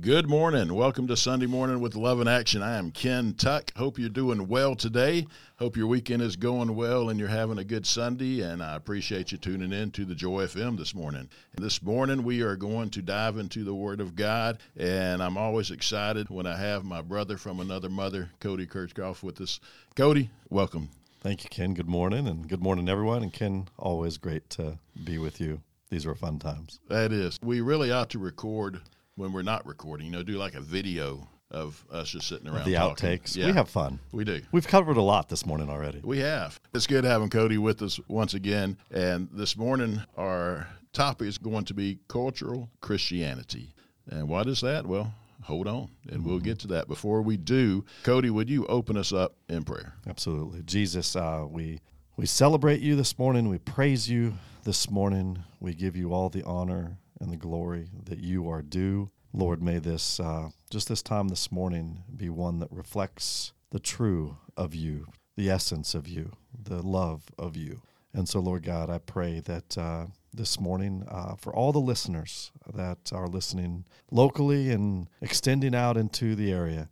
Good morning. Welcome to Sunday Morning with Love In Action. I am Ken Tuck. Hope you're doing well today. Hope your weekend is going well and you're having a good Sunday. And I appreciate you tuning in to the Joy FM this morning. This morning, we are going to dive into the Word of God. And I'm always excited when I have my brother from another mother, Kody Kirchhoff, with us. Kody, welcome. Thank you, Ken. Good morning, and good morning, everyone. And Ken, always great to be with you. These were fun times. That is. We really ought to record when we're not recording. You know, do like a video of us just sitting around. The talking. outtakes. Yeah, We have fun. we do. We've covered a lot this morning already. We have. It's good having Kody with us once again. And this morning, our topic is going to be cultural Christianity. And what is that? Well, hold on, and we'll get to that. Before we do, Kody, would you open us up in prayer? Absolutely. Jesus, uh, we we celebrate you this morning. We praise you this morning. We give you all the honor and the glory that you are due. Lord, may this uh, just this time this morning be one that reflects the true of you, the essence of you, the love of you. And so, Lord God, I pray that uh, this morning, uh, for all the listeners that are listening locally and extending out into the area,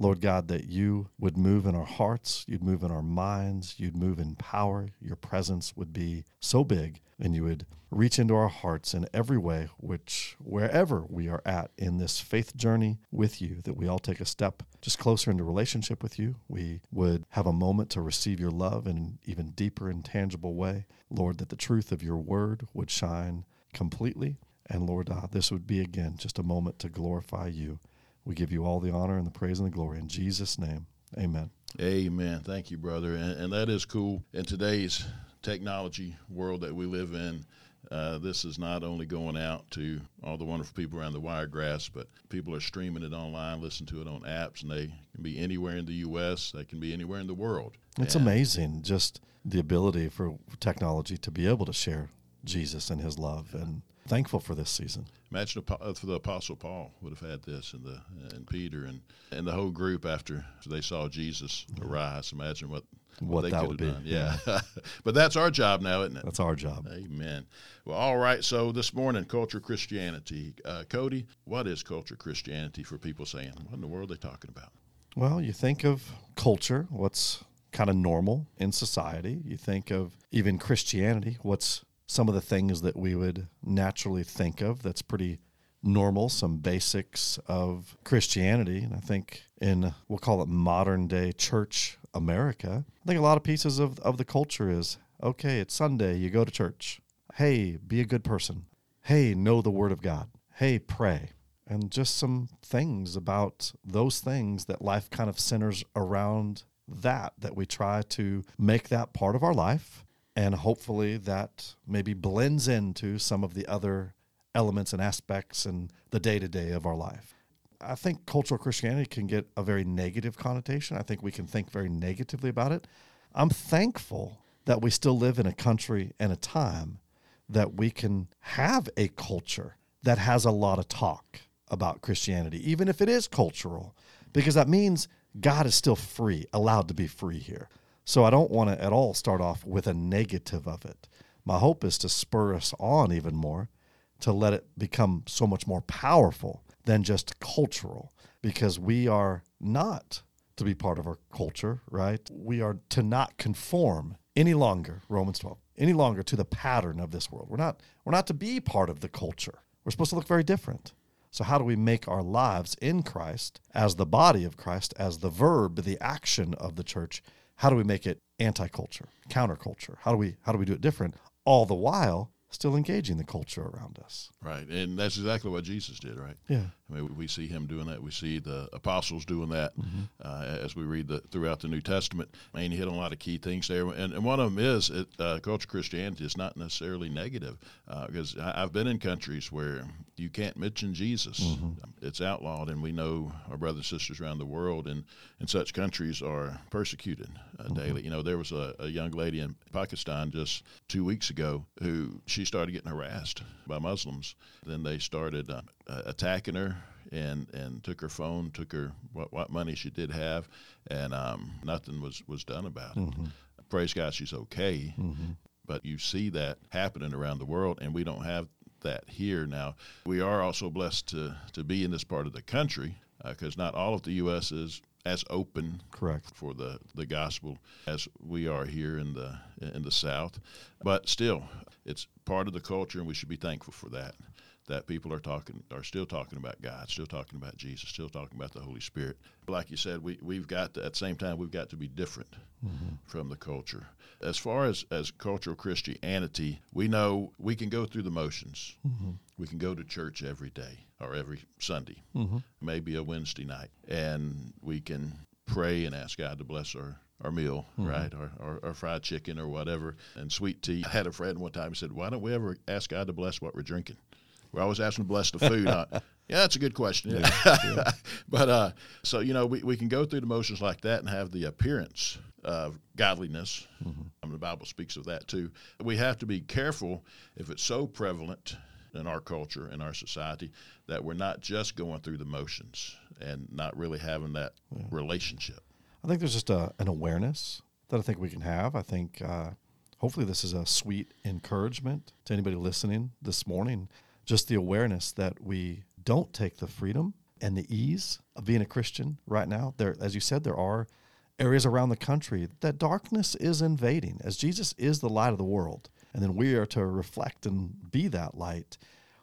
Lord God, that you would move in our hearts, you'd move in our minds, you'd move in power. Your presence would be so big, and you would reach into our hearts in every way, which wherever we are at in this faith journey with you, that we all take a step just closer into relationship with you. We would have a moment to receive your love in an even deeper and tangible way. Lord, that the truth of your word would shine completely. And Lord, uh, this would be again just a moment to glorify you. We give you all the honor and the praise and the glory. In Jesus' name, amen. Amen. Thank you, brother. And, and that is cool. In today's technology world that we live in, uh, this is not only going out to all the wonderful people around the Wiregrass, but people are streaming it online, listen to it on apps, and they can be anywhere in the U.S., they can be anywhere in the world. It's And- amazing just the ability for technology to be able to share Jesus and his love. And thankful for this season. Imagine if uh, the Apostle Paul would have had this, and the and Peter, and and the whole group after they saw Jesus arise. Imagine what What they that could would have be. done. Yeah, but that's our job now, isn't it? That's our job. Amen. Well, all right. So this morning, culture Christianity. Uh, Kody, what is culture Christianity for people saying, what in the world are they talking about? Well, you think of culture, what's kind of normal in society. You think of even Christianity, what's some of the things that we would naturally think of that's pretty normal, some basics of Christianity. And I think in, we'll call it modern day church America, I think a lot of pieces of, of the culture is okay, it's Sunday, you go to church. Hey, be a good person. Hey, know the Word of God. Hey, pray and just some things about those things that life kind of centers around that that we try to make that part of our life and hopefully that maybe blends into some of the other elements and aspects and the day-to-day of our life. I think cultural christianity can get a very negative connotation. I think we can think very negatively about it. I'm thankful that we still live in a country and a time that we can have a culture that has a lot of talk about Christianity, even if it is cultural, because that means God is still free, allowed to be free here. So I don't want to at all start off with a negative of it. My hope is to spur us on even more to let it become so much more powerful than just cultural, because we are not to be part of our culture, right? We are to not conform any longer, Romans 12, any longer to the pattern of this world. We're not we're not to be part of the culture. We're supposed to look very different. So how do we make our lives in Christ as the body of Christ, as the verb, the action of the church? How do we make it anti-culture, counterculture? How do we how do we do it different? All the while still engaging the culture around us. Right. And that's exactly what Jesus did, right? Yeah. I mean, we see him doing that. We see the apostles doing that uh, as we read the, throughout the New Testament. And he hit on a lot of key things there. And, and one of them is it, uh, culture Christianity is not necessarily negative because I I've been in countries where you can't mention Jesus. It's outlawed, and we know our brothers and sisters around the world and in such countries are persecuted uh, daily. You know, there was a, a young lady in Pakistan just two weeks ago who she started getting harassed by Muslims. Then they started uh, attacking her and and took her phone, took her what, what money she did have, and um, nothing was was done about it. Praise God, she's okay. But you see that happening around the world, and we don't have that here. Now, we are also blessed to, to be in this part of the country because uh, not all of the U.S. is as open correct for the, the gospel as we are here in the in the South, but still, it's part of the culture, and we should be thankful for that that people are talking are still talking about God, still talking about Jesus, still talking about the Holy Spirit. Like you said, we we've got to, at the same time we've got to be different mm-hmm. from the culture. As far as as cultural Christianity, we know we can go through the motions. Mm-hmm. We can go to church every day or every Sunday, mm-hmm. maybe a Wednesday night, and we can pray and ask God to bless our our meal, mm-hmm. right? Or, or, or, fried chicken or whatever, and sweet tea. I had a friend one time who said, Why don't we ever ask God to bless what we're drinking? We're always asking to bless the food. Huh? yeah, that's a good question. Yeah. yeah. but uh, so you know, we, we can go through the motions like that and have the appearance of godliness. Mm-hmm. I mean, the Bible speaks of that too. We have to be careful if it's so prevalent in our culture in our society that we're not just going through the motions and not really having that yeah. relationship. I think there's just a, an awareness that I think we can have. I think uh, hopefully this is a sweet encouragement to anybody listening this morning just the awareness that we don't take the freedom and the ease of being a Christian right now. There, as you said, there are areas around the country that darkness is invading, as Jesus is the light of the world, and then we are to reflect and be that light.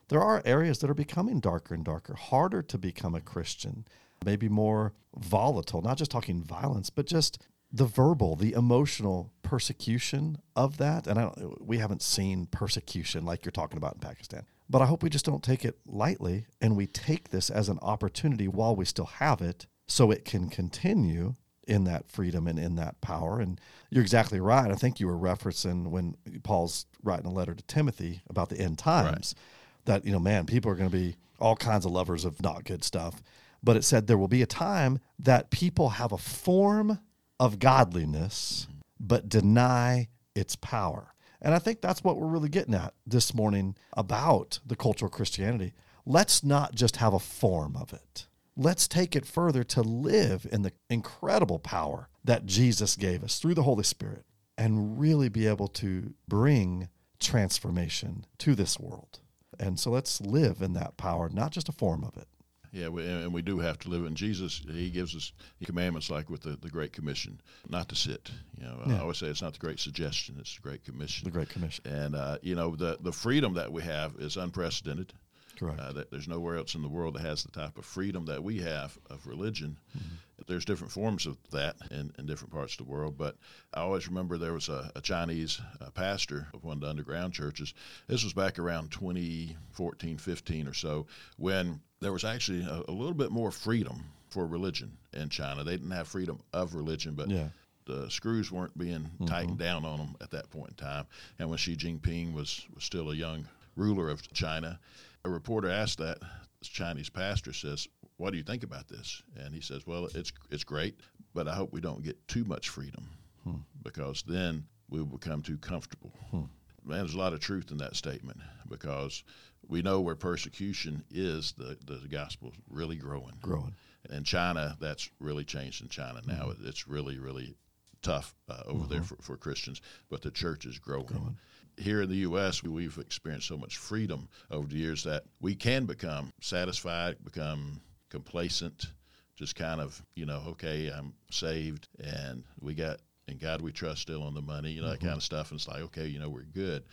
There are areas that are becoming darker and darker, harder to become a Christian, maybe more volatile, not just talking violence, but just the verbal, the emotional persecution of that. And I we haven't seen persecution like you're talking about in Pakistan. But I hope we just don't take it lightly and we take this as an opportunity while we still have it so it can continue in that freedom and in that power. And you're exactly right. I think you were referencing when Paul's writing a letter to Timothy about the end times right. that, you know, man, people are going to be all kinds of lovers of not good stuff. But it said there will be a time that people have a form of godliness, but deny its power. And I think that's what we're really getting at this morning about the cultural Christianity. Let's not just have a form of it. Let's take it further to live in the incredible power that Jesus gave us through the Holy Spirit and really be able to bring transformation to this world. And so let's live in that power, not just a form of it. Yeah, we, and we do have to live. And Jesus, He gives us commandments like with the, the Great Commission, not to sit. You know, yeah. I always say it's not the Great Suggestion; it's the Great Commission. The Great Commission. And uh, you know, the the freedom that we have is unprecedented. Correct. Uh, that there's nowhere else in the world that has the type of freedom that we have of religion. Mm-hmm. There's different forms of that in, in different parts of the world, but I always remember there was a, a Chinese uh, pastor of one of the underground churches. This was back around 2014, 15 or so, when there was actually a, a little bit more freedom for religion in China. They didn't have freedom of religion, but yeah the screws weren't being mm-hmm. tightened down on them at that point in time. And when Xi Jinping was, was still a young ruler of China, a reporter asked that Chinese pastor says, "What do you think about this?" And he says, "Well, it's it's great, but I hope we don't get too much freedom hmm. because then we will become too comfortable." Hmm. Man, there's a lot of truth in that statement because we know where persecution is, the the gospel really growing. Growing. In China, that's really changed in China now. Mm-hmm. It's really, really tough uh, over there for, for Christians, but the church is growing. growing here in the U.S., we've experienced so much freedom over the years that we can become satisfied, become complacent, just kind of, you know, okay, I'm saved and we got, and God we trust still on the money, you know, mm-hmm. that kind of stuff. And it's like, okay, you know, we're good.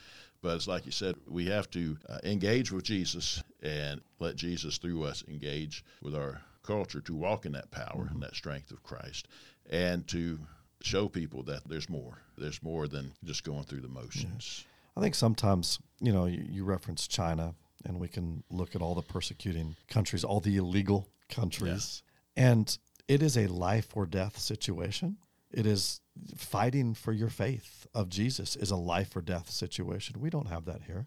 But it's like you said, we have to uh, engage with Jesus and let Jesus through us engage with our culture to walk in that power mm-hmm. and that strength of Christ and to show people that there's more. There's more than just going through the motions. Yeah. I think sometimes, you know, you, you reference China, and we can look at all the persecuting countries, all the illegal countries. Yeah. And it is a life or death situation. It is fighting for your faith of Jesus is a life or death situation. We don't have that here.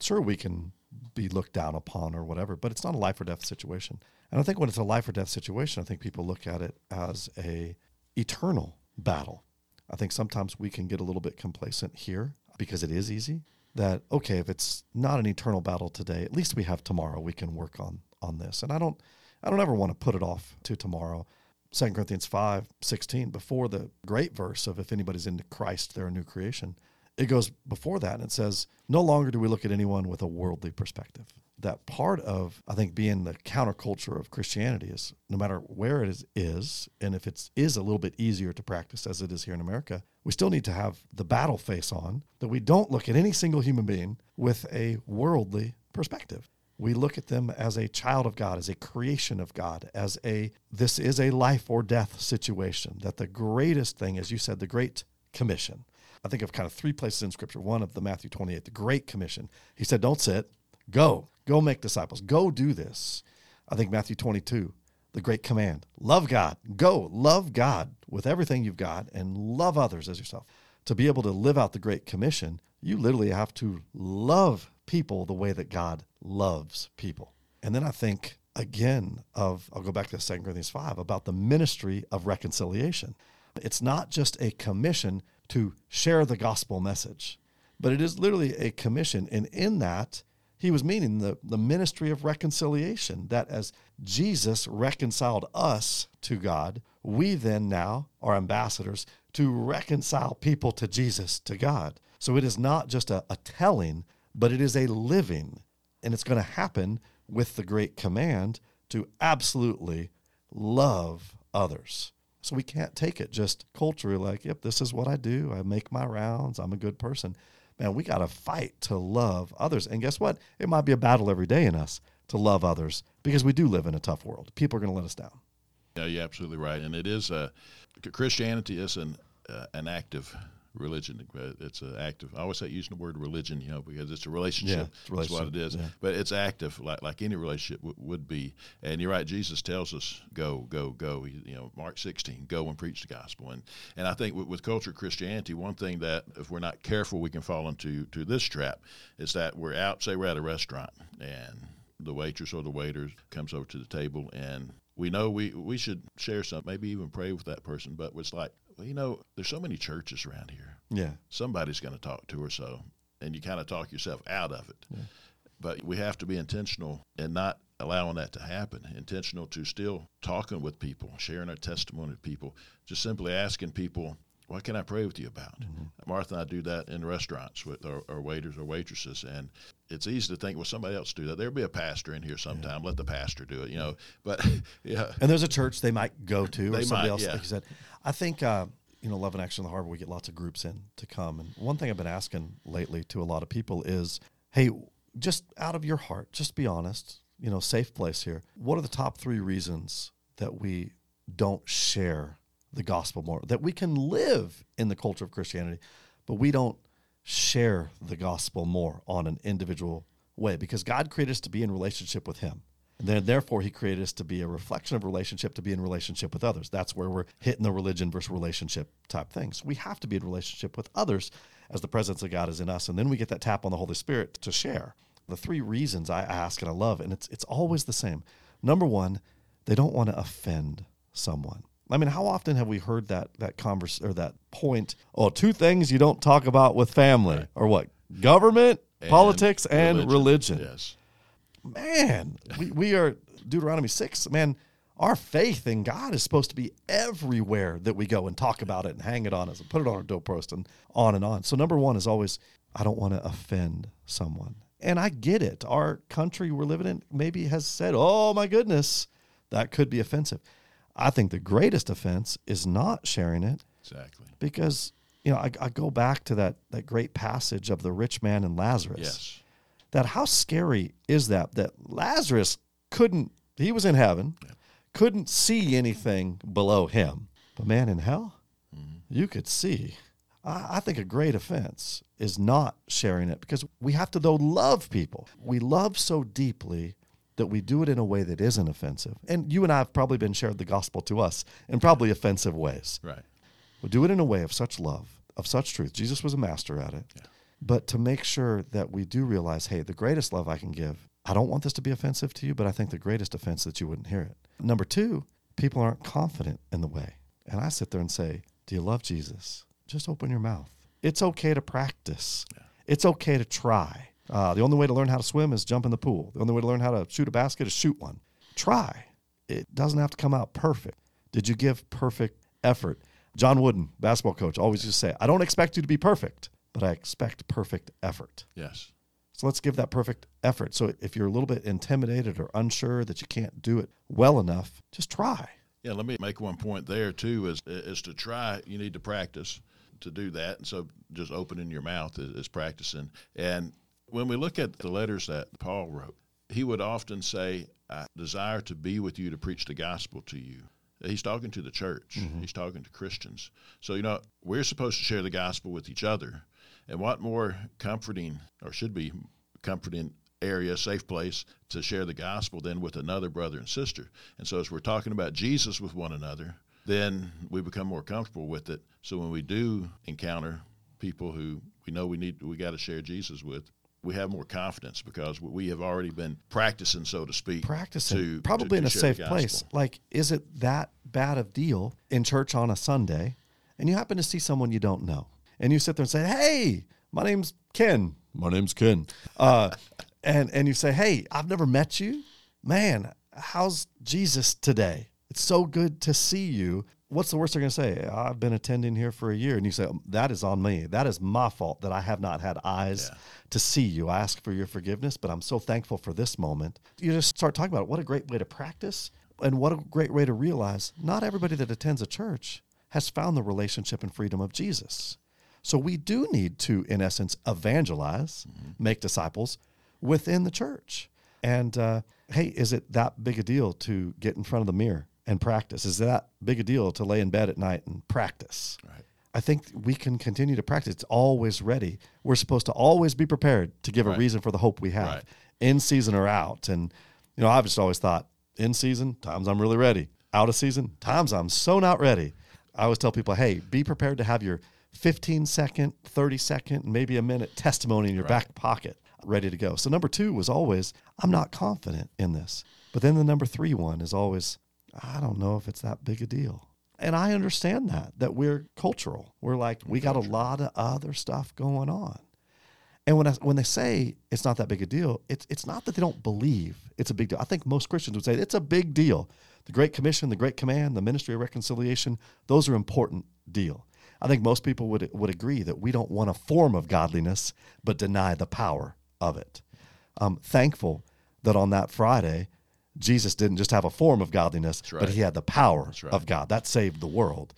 Sure, we can be looked down upon or whatever, but it's not a life or death situation. And I think when it's a life or death situation, I think people look at it as a eternal battle. I think sometimes we can get a little bit complacent here because it is easy that okay if it's not an eternal battle today at least we have tomorrow we can work on on this and i don't i don't ever want to put it off to tomorrow 2 corinthians 5 16 before the great verse of if anybody's into christ they're a new creation it goes before that and it says, no longer do we look at anyone with a worldly perspective. That part of, I think, being the counterculture of Christianity is no matter where it is, is and if it is a little bit easier to practice as it is here in America, we still need to have the battle face on that we don't look at any single human being with a worldly perspective. We look at them as a child of God, as a creation of God, as a this is a life or death situation. That the greatest thing, as you said, the great commission. I think of kind of three places in Scripture. One of the Matthew 28, the Great Commission. He said, Don't sit, go, go make disciples, go do this. I think Matthew 22, the Great Command love God, go, love God with everything you've got and love others as yourself. To be able to live out the Great Commission, you literally have to love people the way that God loves people. And then I think again of, I'll go back to 2 Corinthians 5 about the ministry of reconciliation. It's not just a commission to share the gospel message, but it is literally a commission. And in that, he was meaning the, the ministry of reconciliation, that as Jesus reconciled us to God, we then now are ambassadors to reconcile people to Jesus, to God. So it is not just a, a telling, but it is a living. And it's going to happen with the great command to absolutely love others. So we can't take it just culturally like, yep, this is what I do. I make my rounds. I'm a good person. Man, we got to fight to love others. And guess what? It might be a battle every day in us to love others because we do live in a tough world. People are going to let us down. Yeah, you're absolutely right. And it is, uh, Christianity is an, uh, an active religion. It's an active. I always say using the word religion, you know, because it's a relationship. Yeah, it's That's what it is. Yeah. But it's active, like like any relationship w- would be. And you're right. Jesus tells us, "Go, go, go." You know, Mark 16, go and preach the gospel. And and I think with, with culture Christianity, one thing that if we're not careful, we can fall into to this trap is that we're out. Say we're at a restaurant and the waitress or the waiter comes over to the table and we know we, we should share something, maybe even pray with that person, but it's like, well, you know, there's so many churches around here. Yeah. Somebody's going to talk to her, so, and you kind of talk yourself out of it. Yeah. But we have to be intentional and not allowing that to happen. Intentional to still talking with people, sharing our testimony with people, just simply asking people, what can I pray with you about? Mm-hmm. Martha and I do that in restaurants with our, our, waiters or waitresses, and it's easy to think, well, somebody else do that. There'll be a pastor in here sometime. Yeah. Let the pastor do it, you know. But yeah, and there's a church they might go to, or somebody might, else. Yeah. Like you said, I think uh, you know, Love In Action in the Harbor, we get lots of groups in to come. And one thing I've been asking lately to a lot of people is, hey, just out of your heart, just be honest, you know, safe place here. What are the top three reasons that we don't share the gospel more? That we can live in the culture of Christianity, but we don't share the gospel more on an individual way because God created us to be in relationship with Him. And then, therefore, he created us to be a reflection of relationship, to be in relationship with others. That's where we're hitting the religion versus relationship type things. We have to be in relationship with others as the presence of God is in us. And then we get that tap on the Holy Spirit to share. The three reasons I ask and I love, and it's, it's always the same. Number one, they don't want to offend someone. I mean, how often have we heard that that converse or that point? Oh, two things you don't talk about with family, right. or what? Government, and politics, and religion. religion. Yes man, we, we are Deuteronomy 6, man, our faith in God is supposed to be everywhere that we go and talk about it and hang it on us and put it on our doorpost and on and on. So number one is always, I don't want to offend someone. And I get it. Our country we're living in maybe has said, oh my goodness, that could be offensive. I think the greatest offense is not sharing it. Exactly. Because, you know, I, I go back to that, that great passage of the rich man and Lazarus. Yes that how scary is that that Lazarus couldn't he was in heaven couldn't see anything below him but man in hell mm-hmm. you could see I, I think a great offense is not sharing it because we have to though love people we love so deeply that we do it in a way that isn't offensive and you and i have probably been shared the gospel to us in probably offensive ways right we do it in a way of such love of such truth jesus was a master at it yeah but to make sure that we do realize, hey, the greatest love I can give, I don't want this to be offensive to you, but I think the greatest offense that you wouldn't hear it. Number two, people aren't confident in the way. And I sit there and say, Do you love Jesus? Just open your mouth. It's okay to practice, yeah. it's okay to try. Uh, the only way to learn how to swim is jump in the pool. The only way to learn how to shoot a basket is shoot one. Try. It doesn't have to come out perfect. Did you give perfect effort? John Wooden, basketball coach, always used to say, I don't expect you to be perfect, but I expect perfect effort. Yes. So let's give that perfect effort. So if you're a little bit intimidated or unsure that you can't do it well enough, just try. Yeah, let me make one point there too. Is is to try, you need to practice to do that, and so just opening your mouth is, is practicing. And when we look at the letters that Paul wrote, he would often say, "I desire to be with you to preach the gospel to you." He's talking to the church. Mm-hmm. He's talking to Christians. So you know we're supposed to share the gospel with each other, and what more comforting, or should be comforting area, safe place to share the gospel than with another brother and sister. And so as we're talking about Jesus with one another, then we become more comfortable with it. So when we do encounter people who we know we need we got to share Jesus with, we have more confidence because we have already been practicing, so to speak. Practicing, to, probably to, to in a safe place. Like, is it that bad of deal in church on a Sunday, and you happen to see someone you don't know, and you sit there and say, "Hey, my name's Ken. My name's Ken," uh, and and you say, "Hey, I've never met you, man. How's Jesus today? It's so good to see you." What's the worst they're going to say? I've been attending here for a year. And you say, that is on me. That is my fault that I have not had eyes yeah. to see you. I ask for your forgiveness, but I'm so thankful for this moment. You just start talking about it. What a great way to practice and what a great way to realize not everybody that attends a church has found the relationship and freedom of Jesus. So we do need to, in essence, evangelize, mm-hmm. make disciples within the church. And uh, hey, is it that big a deal to get in front of the mirror and practice. Is that big a deal to lay in bed at night and practice? Right. I think we can continue to practice. It's always ready. We're supposed to always be prepared to give right. a reason for the hope we have, right. in season or out. And you know, I've just always thought, in season, times I'm really ready. Out of season, times I'm so not ready. I always tell people, hey, be prepared to have your 15 second, 30 second, maybe a minute testimony in your back pocket ready to go. So number two was always, I'm not confident in this. But then the number three one is always, I don't know if it's that big a deal. And I understand that, that we're cultural. We're like, we got a lot of other stuff going on. And when I, when they say it's not that big a deal, it's it's not that they don't believe it's a big deal. I think most Christians would say it's a big deal. The Great Commission, the Great Command, the Ministry of Reconciliation, those are important deal. I think most people would would agree that we don't want a form of godliness, but deny the power of it. I'm thankful that on that Friday Jesus didn't just have a form of godliness, right. but he had the power right. of God. That saved the world.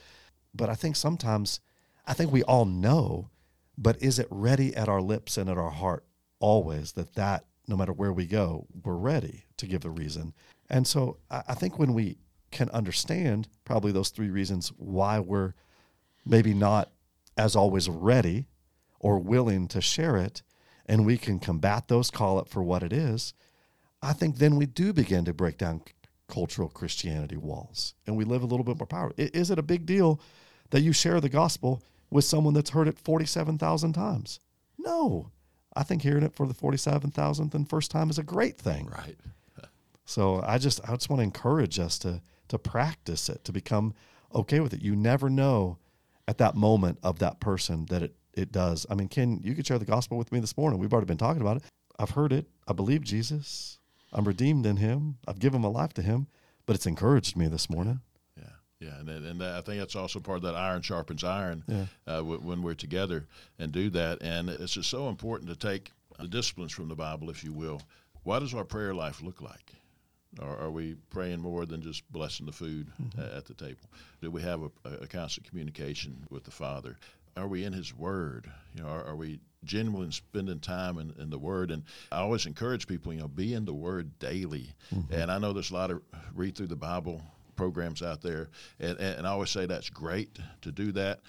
But I think sometimes, I think we all know, but is it ready at our lips and at our heart always that that, no matter where we go, we're ready to give the reason? And so I think when we can understand probably those three reasons why we're maybe not as always ready or willing to share it, and we can combat those, call it for what it is, I think then we do begin to break down cultural Christianity walls and we live a little bit more power. Is it a big deal that you share the gospel with someone that's heard it 47,000 times? No. I think hearing it for the 47,000th and first time is a great thing. Right. so I just I just want to encourage us to to practice it, to become okay with it. You never know at that moment of that person that it it does. I mean, Ken, you could share the gospel with me this morning. We've already been talking about it. I've heard it. I believe Jesus. I'm redeemed in Him. I've given my life to Him, but it's encouraged me this morning. Yeah, yeah, and and I think that's also part of that iron sharpens iron yeah. uh, when we're together and do that. And it's just so important to take the disciplines from the Bible, if you will. What does our prayer life look like? Are, are we praying more than just blessing the food mm-hmm. at the table? Do we have a, a constant communication with the Father? Are we in His Word? You know, are, are we genuinely spending time in, in, the Word. And I always encourage people, you know, be in the Word daily. Mm-hmm. And I know there's a lot of read through the Bible programs out there, and, and I always say that's great to do that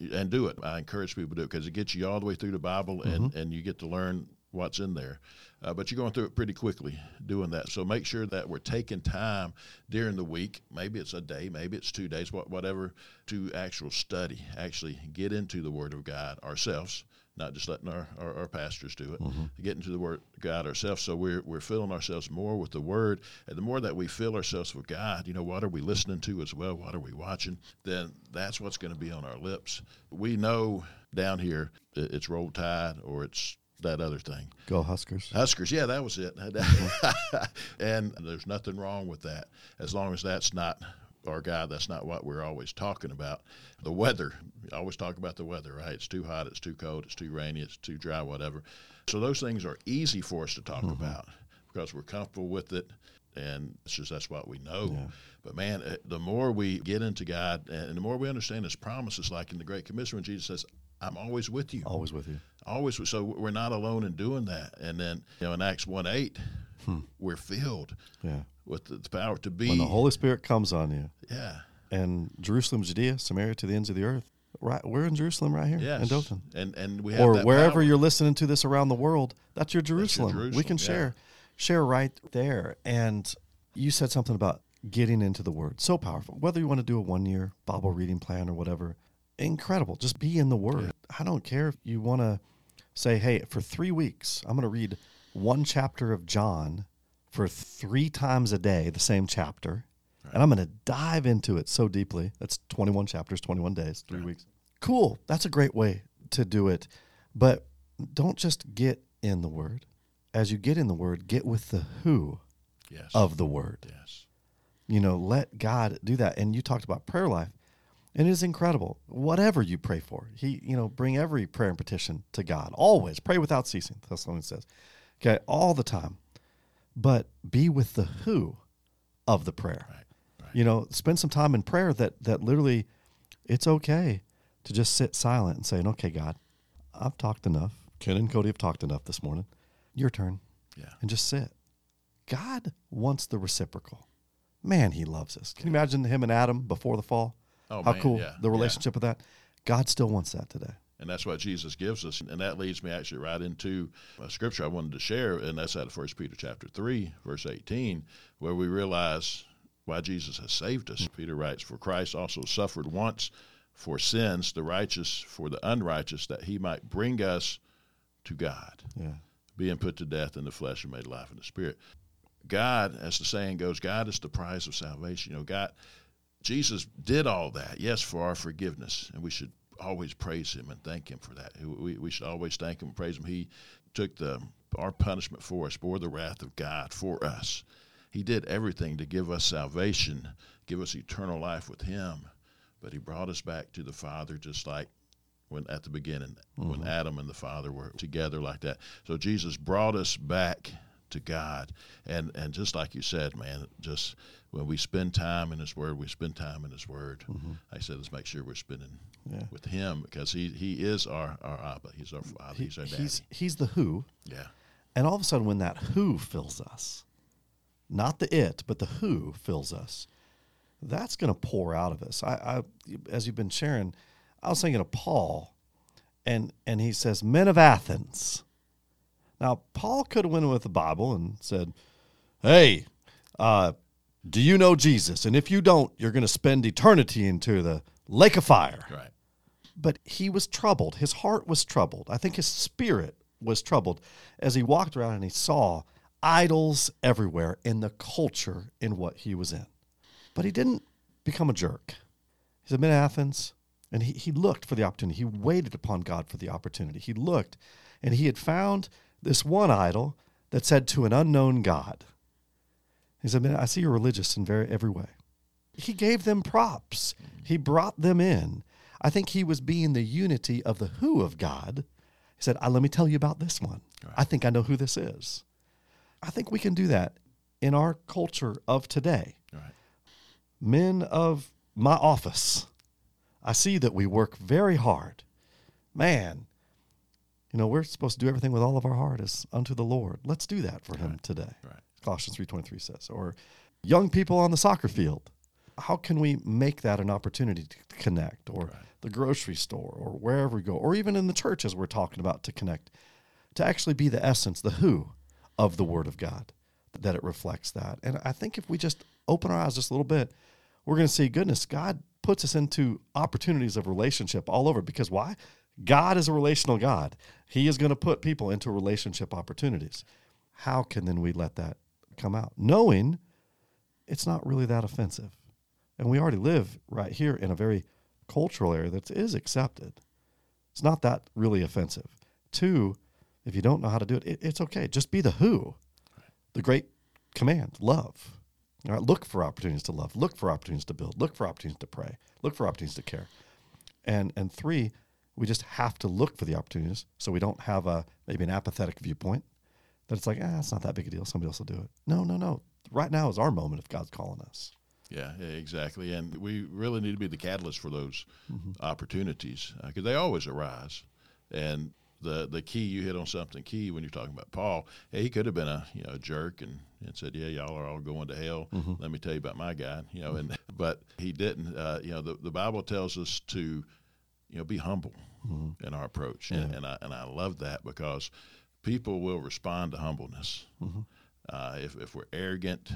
and do it. I encourage people to do it because it gets you all the way through the Bible, and, mm-hmm. and you get to learn what's in there. Uh, but you're going through it pretty quickly doing that. So make sure that we're taking time during the week. Maybe it's a day, maybe it's two days, whatever, to actual study, actually get into the Word of God ourselves not just letting our, our, our pastors do it, mm-hmm. get into the Word God ourselves. So we're, we're filling ourselves more with the Word. And the more that we fill ourselves with God, you know, what are we listening to as well? What are we watching? Then that's what's going to be on our lips. We know down here it's Roll Tide or it's that other thing. Go Huskers. Huskers, yeah, that was it. and there's nothing wrong with that as long as that's not our God, that's not what we're always talking about. The weather, we always talk about the weather, right? It's too hot, it's too cold, it's too rainy, it's too dry, whatever. So those things are easy for us to talk Mm-hmm. about because we're comfortable with it, and it's just that's what we know. Yeah. But man, eh, the more we get into God, and the more we understand His promises, like in the Great Commission, when Jesus says, "I'm always with you." Always with you. always so we're not alone in doing that and then you know in acts 1 8 we're filled Yeah. with the, power to be When the Holy Spirit comes on you, yeah and Jerusalem, Judea, Samaria to the ends of the earth. Right, we're in Jerusalem right here yes in Dothan. and and we have or wherever power. you're listening to this around the world, that's your Jerusalem. we Jerusalem, can yeah. share share right there. And you said something about getting into the Word. So powerful. Whether you want to do a one year Bible reading plan or whatever, incredible. Just be in the Word. I don't care if you want to say, hey, for three weeks, I'm going to read one chapter of John for three times a day, the same chapter. And I'm going to dive into it so deeply. That's 21 chapters, 21 days, three weeks. Cool. That's a great way to do it. But don't just get in the Word. As you get in the Word, get with the who yes of the Word. yes You know, let God do that. And you talked about prayer life. And it is incredible. Whatever you pray for, He, you know, bring every prayer and petition to God. Always pray without ceasing. Thessalonians says, okay, all the time. But be with the who of the prayer. right right You know, spend some time in prayer. That that literally, it's okay to just sit silent and saying, okay, God, I've talked enough. Ken and Kody have talked enough this morning. Your turn yeah and just sit. God wants the reciprocal. Man, he loves us. Can you imagine him and Adam before the fall? Oh, How man, cool yeah, the yeah. relationship with that. God still wants that today. And that's what Jesus gives us, and that leads me actually right into a scripture I wanted to share, and that's out of First Peter chapter three, verse eighteen, where we realize why Jesus has saved us. Peter writes, "For Christ also suffered once for sins, the righteous for the unrighteous, that He might bring us to God, Yeah. being put to death in the flesh and made alive in the spirit." God, as the saying goes, God is the prize of salvation. You know, God, Jesus did all that, yes, for our forgiveness, and we should always praise Him and thank Him for that. We, we should always thank Him and praise Him. He took the our punishment for us, bore the wrath of God for us. He did everything to give us salvation, give us eternal life with Him, but He brought us back to the Father, just like when at the beginning, when mm-hmm. Adam and the Father were together like that. So Jesus brought us back to God, and and just like you said, man, just when we spend time in His Word, we spend time in His Word. Mm-hmm. I said, let's make sure we're spending Yeah. with Him because He He is our our Abba, He's our Father, He- He's our Daddy. he's he's the who, yeah, and all of a sudden, when that who fills us, not the it, but the who fills us, that's going to pour out of us. I, I, as you've been sharing, I was thinking of Paul, and and he says, "Men of Athens." Now, Paul could have went with the Bible and said, "Hey, uh, do you know Jesus? And if you don't, you're going to spend eternity into the lake of fire." right. But he was troubled. His heart was troubled. I think his spirit was troubled as he walked around and he saw idols everywhere in the culture in what he was in. But he didn't become a jerk. He's in Athens and he, he looked for the opportunity. He waited upon God for the opportunity. He looked and he had found this one idol that said to an unknown God. He said, Man, I see you're religious in very every way. He gave them props. He brought them in. I think he was being the unity of the who of God. He said, "Ah, Let me tell you about this one. I think I know who this is. I think we can do that in our culture of today. Right. Men of my office, I see that we work very hard. Man, you know, we're supposed to do everything with all of our heart as unto the Lord. Let's do that for him today. Right. Colossians 3:23 says. Or young people on the soccer field. How can we make that an opportunity to connect or the grocery store or wherever we go or even in the church as we're talking about to connect to actually be the essence, the who of the word of God that it reflects that. And I think if we just open our eyes just a little bit, we're going to see goodness, God puts us into opportunities of relationship all over because why? God is a relational God. He is going to put people into relationship opportunities. How can then we let that come out? Knowing it's not really that offensive. And we already live right here in a very cultural area that is accepted. It's not that really offensive. Two, if you don't know how to do it, it it's okay. Just be the who. The great command, love. All right, look for opportunities to love. Look for opportunities to build. Look for opportunities to pray. Look for opportunities to care. And and three, we just have to look for the opportunities so we don't have a maybe an apathetic viewpoint that it's like, ah, it's not that big a deal. Somebody else will do it. No, no, no. Right now is our moment if God's calling us. Yeah, yeah, exactly. And we really need to be the catalyst for those mm-hmm. opportunities because uh, they always arise. And the the key you hit on something key when you're talking about Paul. Hey, he could have been a you know a jerk and, and said, yeah, y'all are all going to hell. Mm-hmm. Let me tell you about my guy. You know, and but he didn't. Uh, you know, the the Bible tells us to you know be humble mm-hmm. in our approach, yeah. and, and I and I love that because people will respond to humbleness. Mm-hmm. Uh, if if we're arrogant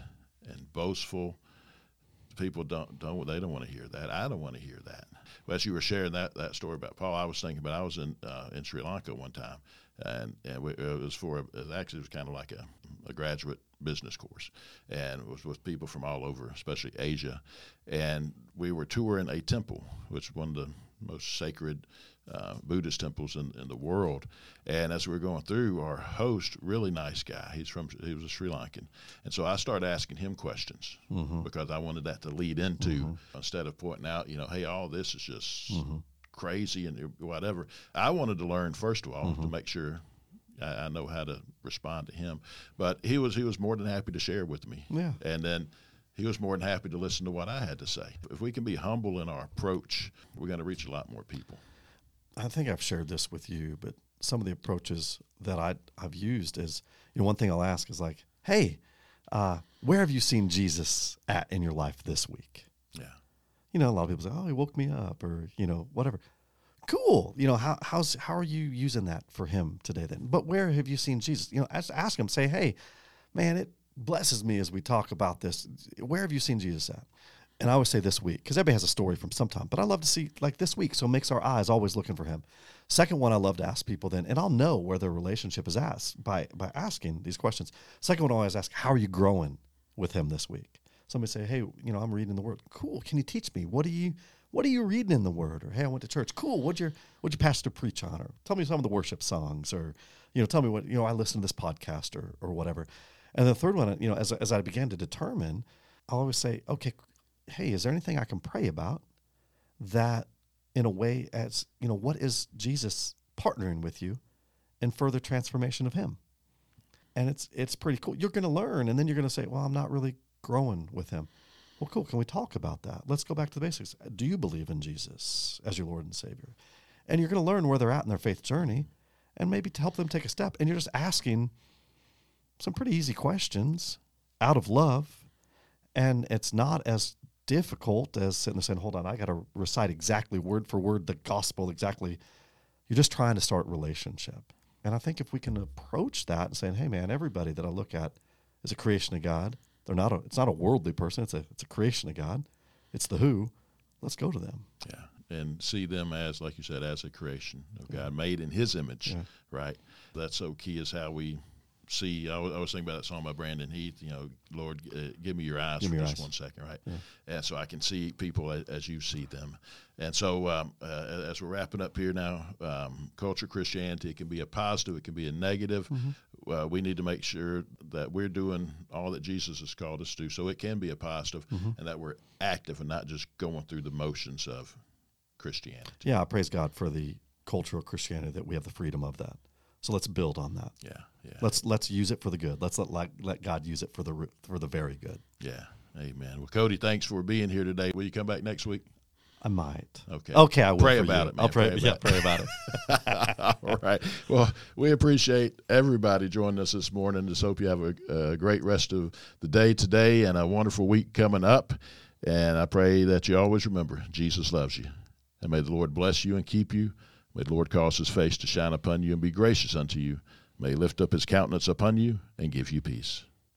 and boastful people don't don't they don't want to hear that. I don't want to hear that. Well, as you were sharing that that story about Paul, I was thinking about I was in uh, in Sri Lanka one time, and, and we, it was for actually it was kind of like a, a graduate business course, and it was with people from all over, especially Asia, and we were touring a temple, which is one of the most sacred uh, Buddhist temples in, in the world. And as we were going through, our host, really nice guy, he's from he was a Sri Lankan, and so I started asking him questions mm-hmm. because I wanted that to lead into mm-hmm. instead of pointing out, you know, hey, all this is just mm-hmm. crazy and whatever. I wanted to learn first of all to mm-hmm. make sure I, I know how to respond to him. But he was he was more than happy to share with me. Yeah, and then he was more than happy to listen to what I had to say. If we can be humble in our approach, we're going to reach a lot more people. I think I've shared this with you, but some of the approaches that I, I've used is, you know, one thing I'll ask is like, hey, uh, where have you seen Jesus at in your life this week? Yeah. You know, a lot of people say, oh, he woke me up or, you know, whatever. Cool. You know, how, how's, how are you using that for him today then? But where have you seen Jesus? You know, ask, ask him, say, hey, man, it blesses me as we talk about this. Where have you seen Jesus at? And I always say this week because everybody has a story from sometime, but I love to see like this week, so it makes our eyes always looking for Him. Second one, I love to ask people then, and I'll know where their relationship is asked by by asking these questions. Second one, I always ask, how are you growing with Him this week? Somebody say, hey, you know, I'm reading the Word. Cool. Can you teach me? What are you What are you reading in the Word? Or hey, I went to church. Cool. What'd your What'd your pastor preach on? Or tell me some of the worship songs. Or you know, tell me what you know. I listened to this podcast or or whatever. And the third one, you know, as as I began to determine, I always say, okay, hey, is there anything I can pray about that, in a way, as you know, what is Jesus partnering with you in further transformation of Him? And it's it's pretty cool. You're going to learn, and then you're going to say, well, I'm not really growing with Him. Well, cool. Can we talk about that? Let's go back to the basics. Do you believe in Jesus as your Lord and Savior? And you're going to learn where they're at in their faith journey, and maybe to help them take a step. And you're just asking some pretty easy questions out of love, and it's not as difficult as sitting there saying, hold on, I got to recite exactly word for word the gospel exactly. You're just trying to start relationship. And I think if we can approach that and saying, hey man, everybody that I look at is a creation of God. They're not a it's not a worldly person, it's a it's a creation of God. It's the who. Let's go to them. Yeah. And see them as, like you said, as a creation of God, made in his image. Yeah. Right. That's so key is how we see. I was, I was, thinking about that song by Brandon Heath. You know, Lord, uh, give me your eyes give for just eyes. one second, right? Yeah. And so I can see people as, as you see them. And so um, uh, as we're wrapping up here now, um, culture Christianity it can be a positive, it can be a negative. Mm-hmm. Uh, we need to make sure that we're doing all that Jesus has called us to, so it can be a positive, mm-hmm. and that we're active and not just going through the motions of Christianity. Yeah, I praise God for the cultural Christianity that we have the freedom of that. So let's build on that. Yeah, yeah. Let's let's use it for the good. Let's let let, let God use it for the for the very good. Yeah, Amen. Well, Kody, thanks for being here today. Will you come back next week? I might. Okay. Okay, I will. Pray about you. it. Man. I'll pray. pray yeah, pray about it. All right. Well, we appreciate everybody joining us this morning. Just hope you have a, a great rest of the day today and a wonderful week coming up. And I pray that you always remember Jesus loves you. And may the Lord bless you and keep you. May the Lord cause his face to shine upon you and be gracious unto you. May he lift up his countenance upon you and give you peace.